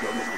Go, go, go.